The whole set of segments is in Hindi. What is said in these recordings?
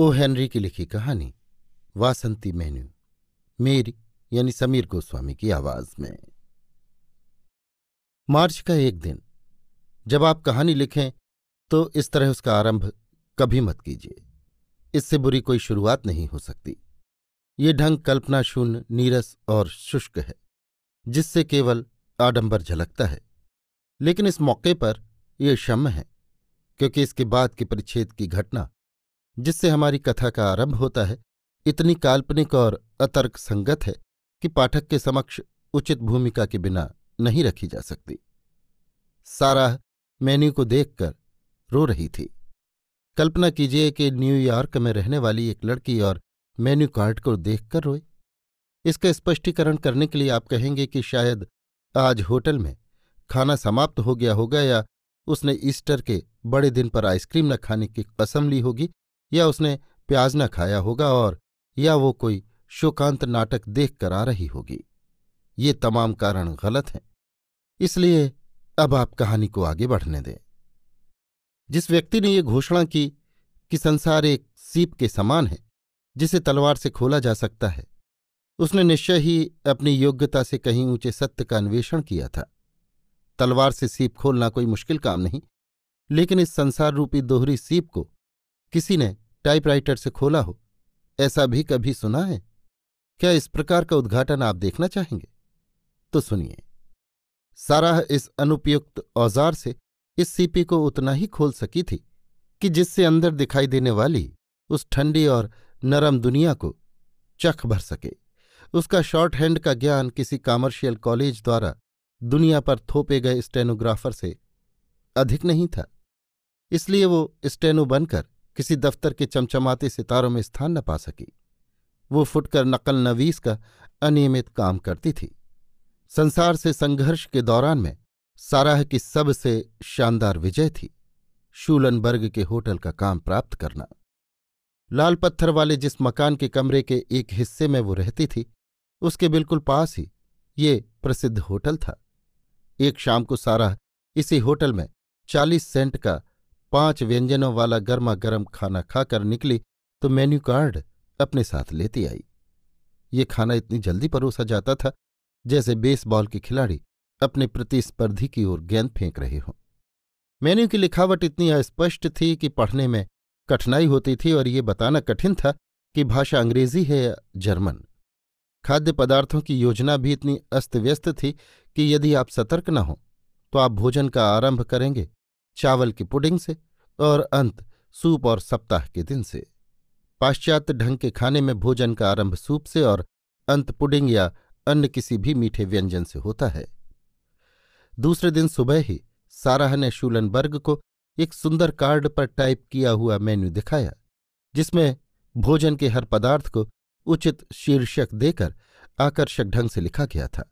ओ हेनरी की लिखी कहानी, वासंती मेन्यू मेरी यानी समीर गोस्वामी की आवाज़ में। मार्च का एक दिन, जब आप कहानी लिखें तो इस तरह उसका आरंभ कभी मत कीजिए। इससे बुरी कोई शुरुआत नहीं हो सकती। ये ढंग कल्पना शून्य, नीरस और शुष्क है, जिससे केवल आडंबर झलकता है। लेकिन इस मौके पर यह क्षम है, क्योंकि इसके बाद के परिच्छेद की घटना जिससे हमारी कथा का आरंभ होता है, इतनी काल्पनिक और अतर्क संगत है कि पाठक के समक्ष उचित भूमिका के बिना नहीं रखी जा सकती। साराह मेन्यू को देखकर रो रही थी। कल्पना कीजिए कि न्यूयॉर्क में रहने वाली एक लड़की और मेन्यू कार्ड को देखकर रोए। इसका स्पष्टीकरण करने के लिए आप कहेंगे कि शायद आज होटल में खाना समाप्त हो गया होगा या उसने ईस्टर के बड़े दिन पर आइसक्रीम न खाने की कसम ली होगी या उसने प्याज न खाया होगा और या वो कोई शोकांत नाटक देख कर आ रही होगी। ये तमाम कारण गलत हैं। इसलिए अब आप कहानी को आगे बढ़ने दें। जिस व्यक्ति ने ये घोषणा की कि संसार एक सीप के समान है, जिसे तलवार से खोला जा सकता है, उसने निश्चय ही अपनी योग्यता से कहीं ऊँचे सत्य का अन्वेषण किया था। तलवार से सीप खोलना कोई मुश्किल काम नहीं, लेकिन इस संसार रूपी दोहरी सीप को किसी ने टाइपराइटर से खोला हो, ऐसा भी कभी सुना है? क्या इस प्रकार का उद्घाटन आप देखना चाहेंगे? तो सुनिए। साराह इस अनुपयुक्त औज़ार से इस सीपी को उतना ही खोल सकी थी कि जिससे अंदर दिखाई देने वाली उस ठंडी और नरम दुनिया को चख भर सके। उसका शॉर्ट हैंड का ज्ञान किसी कॉमर्शियल कॉलेज द्वारा दुनिया पर थोपे गए स्टेनोग्राफर से अधिक नहीं था। इसलिए वो स्टेनो बनकर किसी दफ्तर के चमचमाते सितारों में स्थान न पा सकी। वो फुटकर नकल नवीस का अनियमित काम करती थी। संसार से संघर्ष के दौरान में साराह की सबसे शानदार विजय थी शूलनबर्ग के होटल का काम प्राप्त करना। लाल पत्थर वाले जिस मकान के कमरे के एक हिस्से में वो रहती थी, उसके बिल्कुल पास ही ये प्रसिद्ध होटल था। एक शाम को साराह इसी होटल में चालीस सेंट का पाँच व्यंजनों वाला गर्मा गर्म खाना खाकर निकली तो मेन्यू कार्ड अपने साथ लेती आई। ये खाना इतनी जल्दी परोसा जाता था जैसे बेसबॉल के खिलाड़ी अपने प्रतिस्पर्धी की ओर गेंद फेंक रहे हों। मेन्यू की लिखावट इतनी अस्पष्ट थी कि पढ़ने में कठिनाई होती थी और ये बताना कठिन था कि भाषा अंग्रेज़ी है या जर्मन। खाद्य पदार्थों की योजना भी इतनी अस्त व्यस्त थी कि यदि आप सतर्क न हो तो आप भोजन का आरंभ करेंगे चावल की पुडिंग से और अंत सूप और सप्ताह के दिन से। पाश्चात्य ढंग के खाने में भोजन का आरंभ सूप से और अंत पुडिंग या अन्य किसी भी मीठे व्यंजन से होता है। दूसरे दिन सुबह ही साराह ने शूलनबर्ग को एक सुंदर कार्ड पर टाइप किया हुआ मेन्यू दिखाया, जिसमें भोजन के हर पदार्थ को उचित शीर्षक देकर आकर्षक ढंग से लिखा गया था।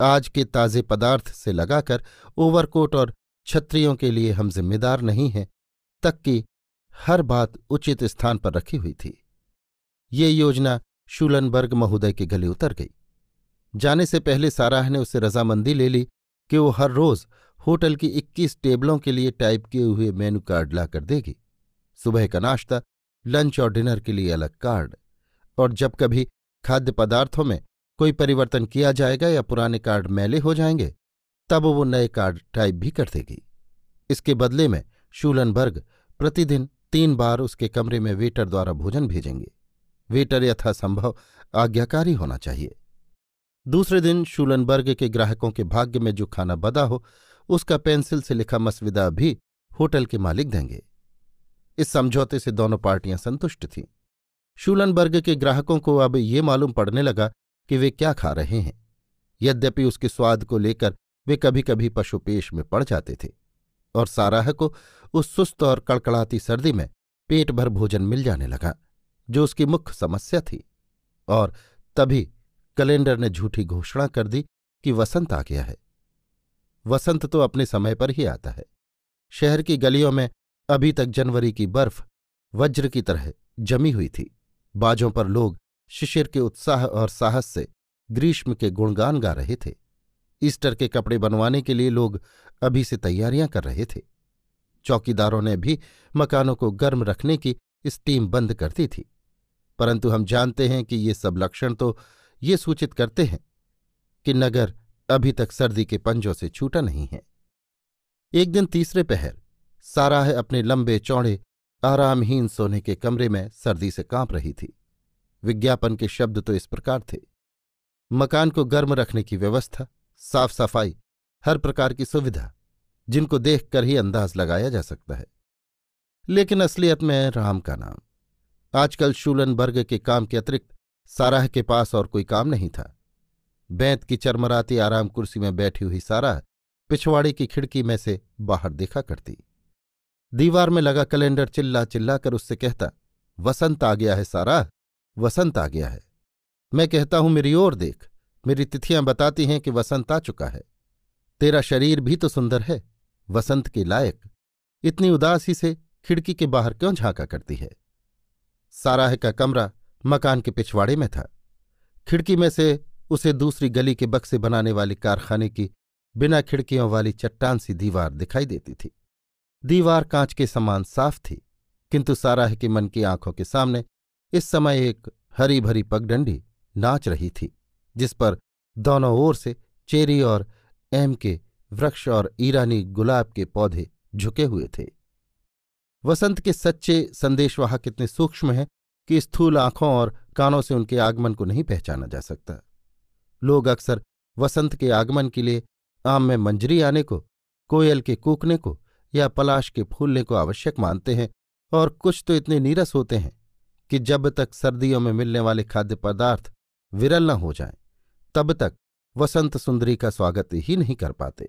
आज के ताजे पदार्थ से लगाकर ओवरकोट और क्षत्रियों के लिए हम जिम्मेदार नहीं हैं, तक कि हर बात उचित स्थान पर रखी हुई थी। ये योजना शूलनबर्ग महोदय के गले उतर गई। जाने से पहले साराह ने उससे रजामंदी ले ली कि वो हर रोज होटल की इक्कीस टेबलों के लिए टाइप किए हुए मेनू कार्ड लाकर देगी। सुबह का नाश्ता, लंच और डिनर के लिए अलग कार्ड। और जब कभी खाद्य पदार्थों में कोई परिवर्तन किया जाएगा या पुराने कार्ड मैले हो जाएँगे तब वो नए कार्ड टाइप भी कर देगी। इसके बदले में शूलनबर्ग प्रतिदिन तीन बार उसके कमरे में वेटर द्वारा भोजन भेजेंगे। वेटर यथासंभव आज्ञाकारी होना चाहिए। दूसरे दिन शूलनबर्ग के ग्राहकों के भाग्य में जो खाना बदा हो, उसका पेंसिल से लिखा मसविदा भी होटल के मालिक देंगे। इस समझौते से दोनों पार्टियाँ संतुष्ट थीं। शूलनबर्ग के ग्राहकों को अब ये मालूम पड़ने लगा कि वे क्या खा रहे हैं। यद्यपि उसके स्वाद को लेकर वे कभी कभी पशुपेश में पड़ जाते थे और साराह को उस सुस्त और कड़कड़ाती सर्दी में पेट भर भोजन मिल जाने लगा, जो उसकी मुख्य समस्या थी। और तभी कैलेंडर ने झूठी घोषणा कर दी कि वसंत आ गया है। वसंत तो अपने समय पर ही आता है। शहर की गलियों में अभी तक जनवरी की बर्फ़ वज्र की तरह जमी हुई थी। बाजों पर लोग शिशिर के उत्साह और साहस से ग्रीष्म के गुणगान गा रहे थे। ईस्टर के कपड़े बनवाने के लिए लोग अभी से तैयारियाँ कर रहे थे। चौकीदारों ने भी मकानों को गर्म रखने की स्टीम बंद कर दी थी। परंतु हम जानते हैं कि ये सब लक्षण तो ये सूचित करते हैं कि नगर अभी तक सर्दी के पंजों से छूटा नहीं है। एक दिन तीसरे पहर साराह अपने लंबे चौड़े, आरामहीन सोने के कमरे में सर्दी से काँप रही थी। विज्ञापन के शब्द तो इस प्रकार थे। मकान को गर्म रखने की व्यवस्था साफ़ सफ़ाई, हर प्रकार की सुविधा, जिनको देखकर ही अंदाज लगाया जा सकता है। लेकिन असलियत में राम का नाम। आजकल शूलनबर्ग के काम के अतिरिक्त साराह के पास और कोई काम नहीं था। बैंत की चरमराती आराम कुर्सी में बैठी हुई साराह पिछवाड़े की खिड़की में से बाहर देखा करती। दीवार में लगा कैलेंडर चिल्ला चिल्ला कर उससे कहता, वसंत आ गया है साराह, वसंत आ गया है। मैं कहता हूँ, मेरी ओर देख। मेरी तिथियाँ बताती हैं कि वसंत आ चुका है। तेरा शरीर भी तो सुंदर है, वसंत के लायक। इतनी उदासी से खिड़की के बाहर क्यों झांका करती है? साराह का कमरा मकान के पिछवाड़े में था। खिड़की में से उसे दूसरी गली के बक्से बनाने वाले कारखाने की बिना खिड़कियों वाली चट्टान सी दीवार दिखाई देती थी। दीवार कांच के समान साफ़ थी, किंतु साराह के मन की आँखों के सामने इस समय एक हरी भरी पगडंडी नाच रही थी। जिस पर दोनों ओर से चेरी और एम के वृक्ष और ईरानी गुलाब के पौधे झुके हुए थे। वसंत के सच्चे संदेशवाहक इतने सूक्ष्म हैं कि स्थूल आँखों और कानों से उनके आगमन को नहीं पहचाना जा सकता। लोग अक्सर वसंत के आगमन के लिए आम में मंजरी आने को, कोयल के कूकने को या पलाश के फूलने को आवश्यक मानते हैं और कुछ तो इतने नीरस होते हैं कि जब तक सर्दियों में मिलने वाले खाद्य पदार्थ विरल न हो जाएँ तब तक वसंत सुंदरी का स्वागत ही नहीं कर पाते।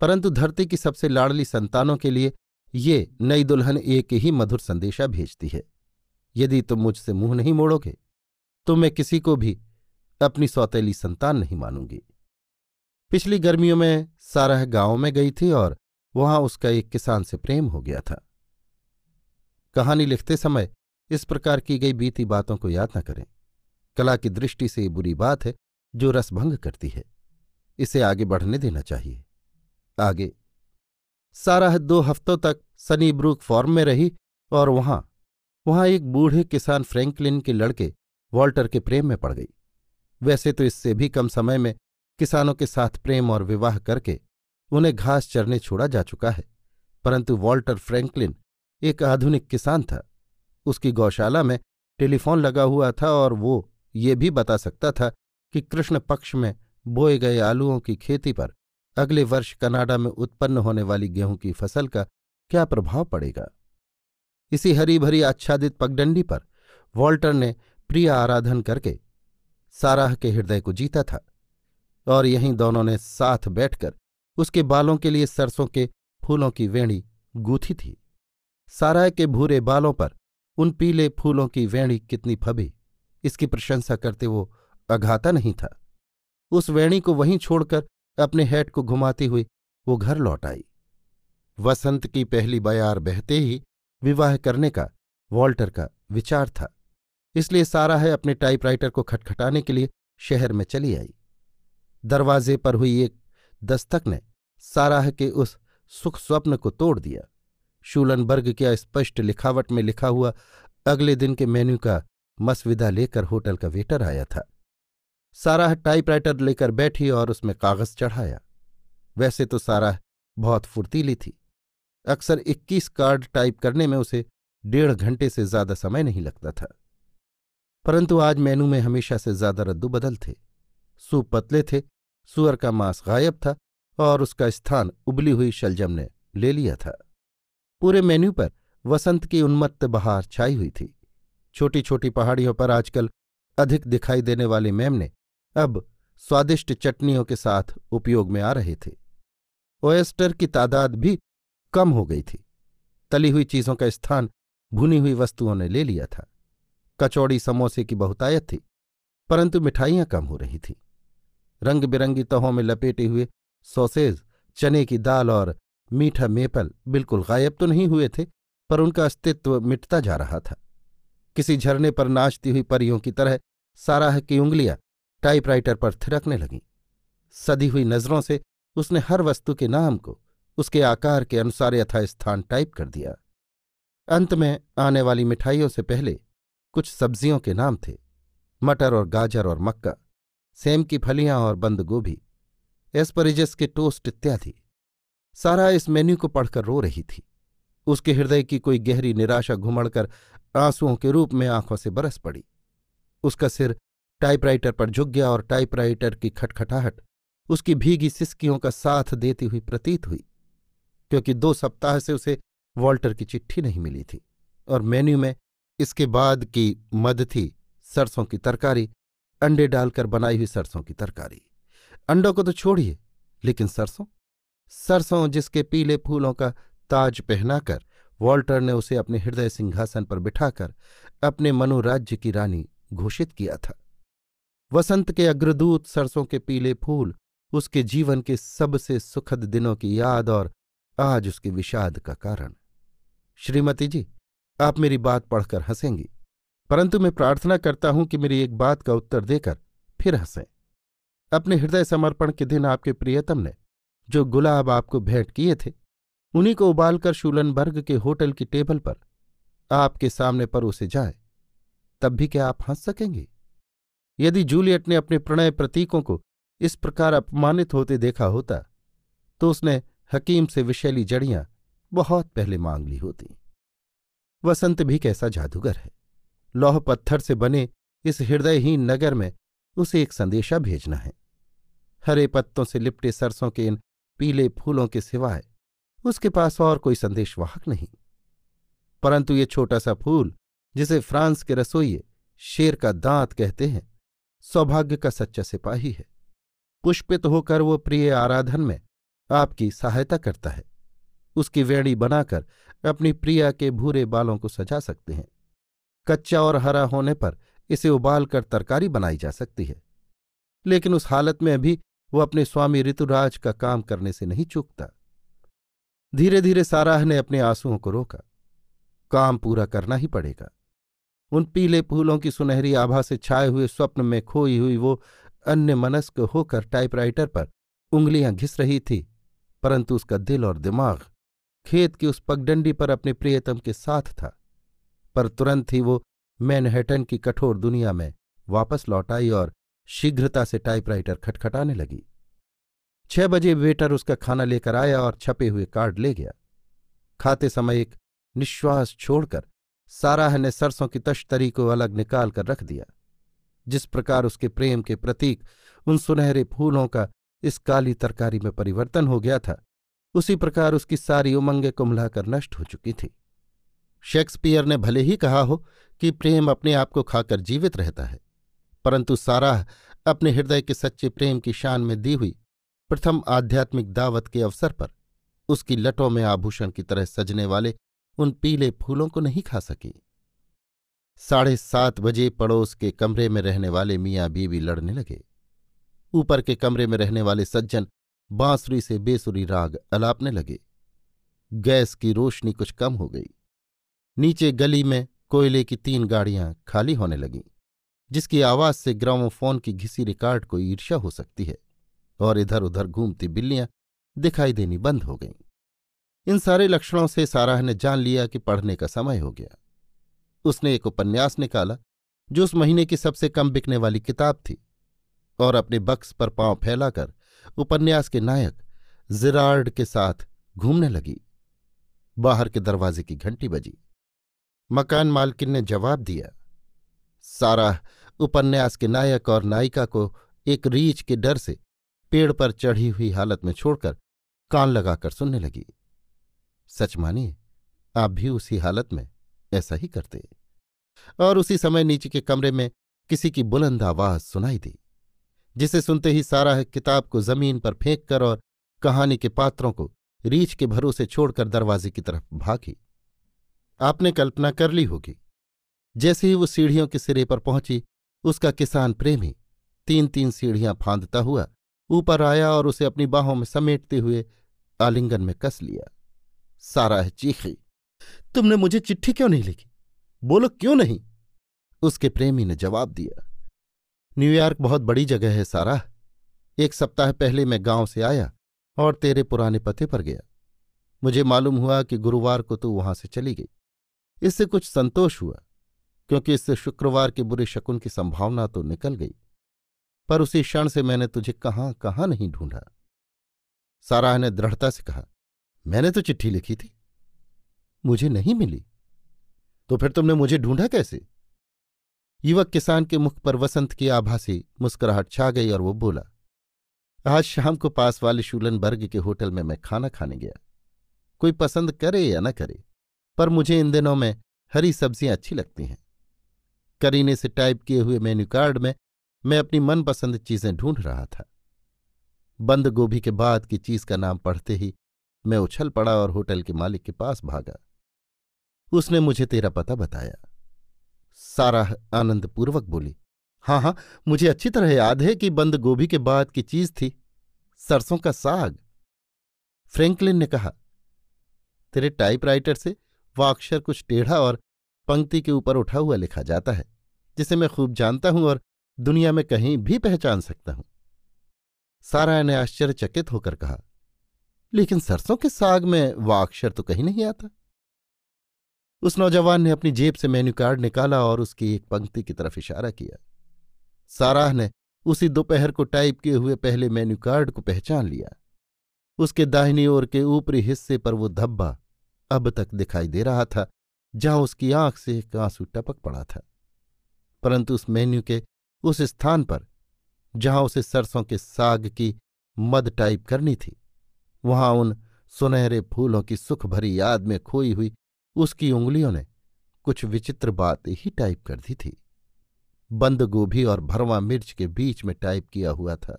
परंतु धरती की सबसे लाडली संतानों के लिए ये नई दुल्हन एक ही मधुर संदेशा भेजती है। यदि तुम मुझसे मुँह नहीं मोड़ोगे तो मैं किसी को भी अपनी सौतेली संतान नहीं मानूँगी। पिछली गर्मियों में सारह गाँव में गई थी और वहाँ उसका एक किसान से प्रेम हो गया था। कहानी लिखते समय इस प्रकार की गई बीती बातों को याद न करें। कला की दृष्टि से ये बुरी बात है जो रसभंग करती है, इसे आगे बढ़ने देना चाहिए। आगे साराह दो हफ्तों तक सनी ब्रूक फॉर्म में रही और वहाँ वहाँ एक बूढ़े किसान फ्रैंकलिन के लड़के वॉल्टर के प्रेम में पड़ गई। वैसे तो इससे भी कम समय में किसानों के साथ प्रेम और विवाह करके उन्हें घास चरने छोड़ा जा चुका है, परंतु वॉल्टर फ्रैंकलिन एक आधुनिक किसान था। उसकी गौशाला में टेलीफोन लगा हुआ था और वो ये भी बता सकता था कि कृष्ण पक्ष में बोए गए आलुओं की खेती पर अगले वर्ष कनाडा में उत्पन्न होने वाली गेहूँ की फ़सल का क्या प्रभाव पड़ेगा? इसी हरी भरी आच्छादित पगडंडी पर वॉल्टर ने प्रिय आराधन करके साराह के हृदय को जीता था और यहीं दोनों ने साथ बैठकर उसके बालों के लिए सरसों के फूलों की वेणी गूथी थी। साराह के भूरे बालों पर उन पीले फूलों की वेणी कितनी फबी इसकी प्रशंसा करते वो अघाता नहीं था। उस वेणी को वहीं छोड़कर अपने हैट को घुमाती हुई वो घर लौट आई। वसंत की पहली बयार बहते ही विवाह करने का, वॉल्टर का विचार था। इसलिए सारा है अपने टाइपराइटर को खटखटाने के लिए शहर में चली आई। दरवाजे पर हुई एक दस्तक ने साराह के उस सुख स्वप्न को तोड़ दिया। शूलनबर्ग के स्पष्ट लिखावट में लिखा हुआ, अगले दिन के मेन्यू का मसविदा लेकर होटल का वेटर आया था। साराह टाइपराइटर लेकर बैठी और उसमें कागज़ चढ़ाया। वैसे तो साराह बहुत फुर्तीली थी। अक्सर इक्कीस कार्ड टाइप करने में उसे डेढ़ घंटे से ज़्यादा समय नहीं लगता था। परंतु आज मेनू में हमेशा से ज़्यादा रद्दू बदल थे। सूप पतले थे, सुअर का मांस गायब था और उसका स्थान उबली हुई शलजम ने ले लिया था। पूरे मेन्यू पर वसंत की उन्मत्त बहार छाई हुई थी। छोटी छोटी पहाड़ियों पर आजकल अधिक दिखाई देने वाले मेमने अब स्वादिष्ट चटनियों के साथ उपयोग में आ रहे थे। ओएस्टर की तादाद भी कम हो गई थी। तली हुई चीज़ों का स्थान भुनी हुई वस्तुओं ने ले लिया था। कचौड़ी समोसे की बहुतायत थी, परंतु मिठाइयाँ कम हो रही थीं। रंग बिरंगी तहों में लपेटे हुए सॉसेज चने की दाल और मीठा मेपल बिल्कुल गायब तो नहीं हुए थे, पर उनका अस्तित्व मिटता जा रहा था। किसी झरने पर नाचती हुई परियों की तरह साराह की उंगलियाँ टाइपराइटर पर थिरकने लगीं। सदी हुई नज़रों से उसने हर वस्तु के नाम को उसके आकार के अनुसार यथास्थान टाइप कर दिया। अंत में आने वाली मिठाइयों से पहले कुछ सब्जियों के नाम थे, मटर और गाजर और मक्का, सेम की फलियाँ और बंद गोभी, एस्परिजस के टोस्ट इत्यादि। सारा इस मेन्यू को पढ़कर रो रही थी। उसके हृदय की कोई गहरी निराशा घुमड़कर आंसुओं के रूप में आँखों से बरस पड़ी। उसका सिर टाइपराइटर पर झुक गया और टाइपराइटर की खटखटाहट उसकी भीगी सिस्कियों का साथ देती हुई प्रतीत हुई, क्योंकि दो सप्ताह से उसे वॉल्टर की चिट्ठी नहीं मिली थी और मेन्यू में इसके बाद की मद थी सरसों की तरकारी, अंडे डालकर बनाई हुई सरसों की तरकारी। अंडों को तो छोड़िए, लेकिन सरसों? सरसों जिसके पीले फूलों का ताज पहनाकर वॉल्टर ने उसे अपने हृदय सिंहासन पर बिठाकर अपने मनोराज्य की रानी घोषित किया था। वसंत के अग्रदूत सरसों के पीले फूल, उसके जीवन के सबसे सुखद दिनों की याद और आज उसके विषाद का कारण। श्रीमती जी, आप मेरी बात पढ़कर हंसेंगी, परंतु मैं प्रार्थना करता हूँ कि मेरी एक बात का उत्तर देकर फिर हंसें। अपने हृदय समर्पण के दिन आपके प्रियतम ने जो गुलाब आपको भेंट किए थे, उन्हीं को उबालकर शूलनबर्ग के होटल की टेबल पर आपके सामने परोसे जाए, तब भी क्या आप हंस सकेंगे? यदि जूलियट ने अपने प्रणय प्रतीकों को इस प्रकार अपमानित होते देखा होता तो उसने हकीम से विषैली जड़ियाँ बहुत पहले मांग ली होती। वसंत भी कैसा जादूगर है। लौह पत्थर से बने इस हृदयहीन नगर में उसे एक संदेशा भेजना है। हरे पत्तों से लिपटे सरसों के इन पीले फूलों के सिवाय उसके पास और कोई संदेशवाहक नहीं। परंतु ये छोटा सा फूल, जिसे फ्रांस के रसोइये शेर का दांत कहते हैं सौभाग्य का सच्चा सिपाही है। पुष्पित होकर वो प्रिय आराधन में आपकी सहायता करता है। उसकी वेणी बनाकर अपनी प्रिया के भूरे बालों को सजा सकते हैं। कच्चा और हरा होने पर इसे उबालकर तरकारी बनाई जा सकती है। लेकिन उस हालत में भी वो अपने स्वामी ऋतुराज का काम करने से नहीं चूकता। धीरे धीरे साराह ने अपने आंसुओं को रोका। काम पूरा करना ही पड़ेगा। उन पीले फूलों की सुनहरी आभा से छाए हुए स्वप्न में खोई हुई वो अन्य मनस्क होकर टाइपराइटर पर उंगलियाँ घिस रही थी, परंतु उसका दिल और दिमाग खेत की उस पगडंडी पर अपने प्रियतम के साथ था। पर तुरंत ही वो मैनहेटन की कठोर दुनिया में वापस लौट आई और शीघ्रता से टाइपराइटर खटखटाने लगी। छह बजे वेटर उसका खाना लेकर आया और छपे हुए कार्ड ले गया। खाते समय एक निश्वास छोड़कर साराह ने सरसों की तश्तरी को अलग निकाल कर रख दिया। जिस प्रकार उसके प्रेम के प्रतीक उन सुनहरे फूलों का इस काली तरकारी में परिवर्तन हो गया था, उसी प्रकार उसकी सारी उमंगें कुंभलाकर नष्ट हो चुकी थी। शेक्सपियर ने भले ही कहा हो कि प्रेम अपने आप को खाकर जीवित रहता है, परंतु साराह अपने हृदय के सच्चे प्रेम की शान में दी हुई प्रथम आध्यात्मिक दावत के अवसर पर उसकी लटों में आभूषण की तरह सजने वाले उन पीले फूलों को नहीं खा सकी। साढ़े सात बजे पड़ोस के कमरे में रहने वाले मियाँ बीवी लड़ने लगे। ऊपर के कमरे में रहने वाले सज्जन बांसुरी से बेसुरी राग अलापने लगे। गैस की रोशनी कुछ कम हो गई। नीचे गली में कोयले की तीन गाड़ियाँ खाली होने लगीं, जिसकी आवाज़ से ग्रामोफोन की घिसी रिकॉर्ड को ईर्ष्या हो सकती है, और इधर उधर घूमती बिल्लियाँ दिखाई देनी बंद हो गईं। इन सारे लक्षणों से साराह ने जान लिया कि पढ़ने का समय हो गया। उसने एक उपन्यास निकाला, जो उस महीने की सबसे कम बिकने वाली किताब थी, और अपने बक्स पर पाँव फैलाकर उपन्यास के नायक जिरार्ड के साथ घूमने लगी। बाहर के दरवाजे की घंटी बजी। मकान मालकिन ने जवाब दिया, सारा उपन्यास के नायक और नायिका को एक रीछ के डर से पेड़ पर चढ़ी हुई हालत में छोड़कर कान लगाकर सुनने लगी। सच मानिए, आप भी उसी हालत में, ऐसा ही करते। और उसी समय नीचे के कमरे में किसी की बुलंद आवाज़ सुनाई दी, जिसे सुनते ही सारा किताब को ज़मीन पर फेंक कर और कहानी के पात्रों को रीछ के भरोसे छोड़कर दरवाजे की तरफ़ भागी। आपने कल्पना कर ली होगी, जैसे ही वो सीढ़ियों के सिरे पर पहुँची, उसका किसान प्रेमी तीन तीन सीढ़ियाँ फांदता हुआ ऊपर आया और उसे अपनी बाहों में समेटते हुए आलिंगन में कस लिया। सारा चीखी। तुमने मुझे चिट्ठी क्यों नहीं लिखी? बोलो क्यों नहीं? उसके प्रेमी ने जवाब दिया, न्यूयॉर्क बहुत बड़ी जगह है सारा। एक सप्ताह पहले मैं गाँव से आया और तेरे पुराने पते पर गया। मुझे मालूम हुआ कि गुरुवार को तू वहाँ से चली गई। इससे कुछ संतोष हुआ, क्योंकि इससे शुक्रवार के बुरे शकुन की संभावना तो निकल गई। पर उसी क्षण से मैंने तुझे कहाँ कहाँ नहीं ढूंढा। साराह ने दृढ़ता से कहा मैंने तो चिट्ठी लिखी थी। मुझे नहीं मिली। तो फिर तुमने मुझे ढूंढा कैसे? युवक किसान के मुख पर वसंत की आभासी मुस्कुराहट छा गई और वो बोला, आज शाम को पास वाले शूलनबर्ग के होटल में मैं खाना खाने गया। कोई पसंद करे या न करे, पर मुझे इन दिनों में हरी सब्ज़ियाँ अच्छी लगती हैं। करीने से टाइप किए हुए मेन्यू कार्ड में मैं अपनी मनपसंद चीज़ें ढूंढ रहा था। बंद गोभी के बाद की चीज़ का नाम पढ़ते ही मैं उछल पड़ा और होटल के मालिक के पास भागा। उसने मुझे तेरा पता बताया। सारा आनंदपूर्वक बोली हाँ हाँ मुझे अच्छी तरह याद है कि बंद गोभी के बाद की चीज़ थी, सरसों का साग। फ्रैंकलिन ने कहा, तेरे टाइपराइटर से वह अक्षर कुछ टेढ़ा और पंक्ति के ऊपर उठा हुआ लिखा जाता है, जिसे मैं खूब जानता हूँ और दुनिया में कहीं भी पहचान सकता हूँ। सारा ने आश्चर्यचकित होकर कहा लेकिन सरसों के साग में वह अक्षर तो कहीं नहीं आता। उस नौजवान ने अपनी जेब से मेन्यू कार्ड निकाला और उसकी एक पंक्ति की तरफ़ इशारा किया। साराह ने उसी दोपहर को टाइप किए हुए पहले मेन्यू कार्ड को पहचान लिया। उसके दाहिनी ओर के ऊपरी हिस्से पर वो धब्बा अब तक दिखाई दे रहा था, जहाँ उसकी आँख से एक आँसू टपक पड़ा था। परंतु उस मेन्यू के उस स्थान पर, जहाँ उसे सरसों के साग की मद टाइप करनी थी वहाँ उन सुनहरे फूलों की सुख भरी याद में खोई हुई उसकी उंगलियों ने कुछ विचित्र बात ही टाइप कर दी थी। बंद गोभी और भरवा मिर्च के बीच में टाइप किया हुआ था।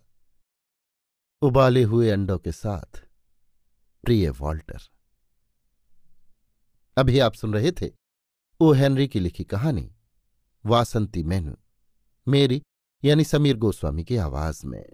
उबाले हुए अंडों के साथ, प्रिय वॉल्टर, अभी आप सुन रहे थे ओ हेनरी की लिखी कहानी, वासंती मेनू मेरी यानी समीर गोस्वामी की आवाज़ में।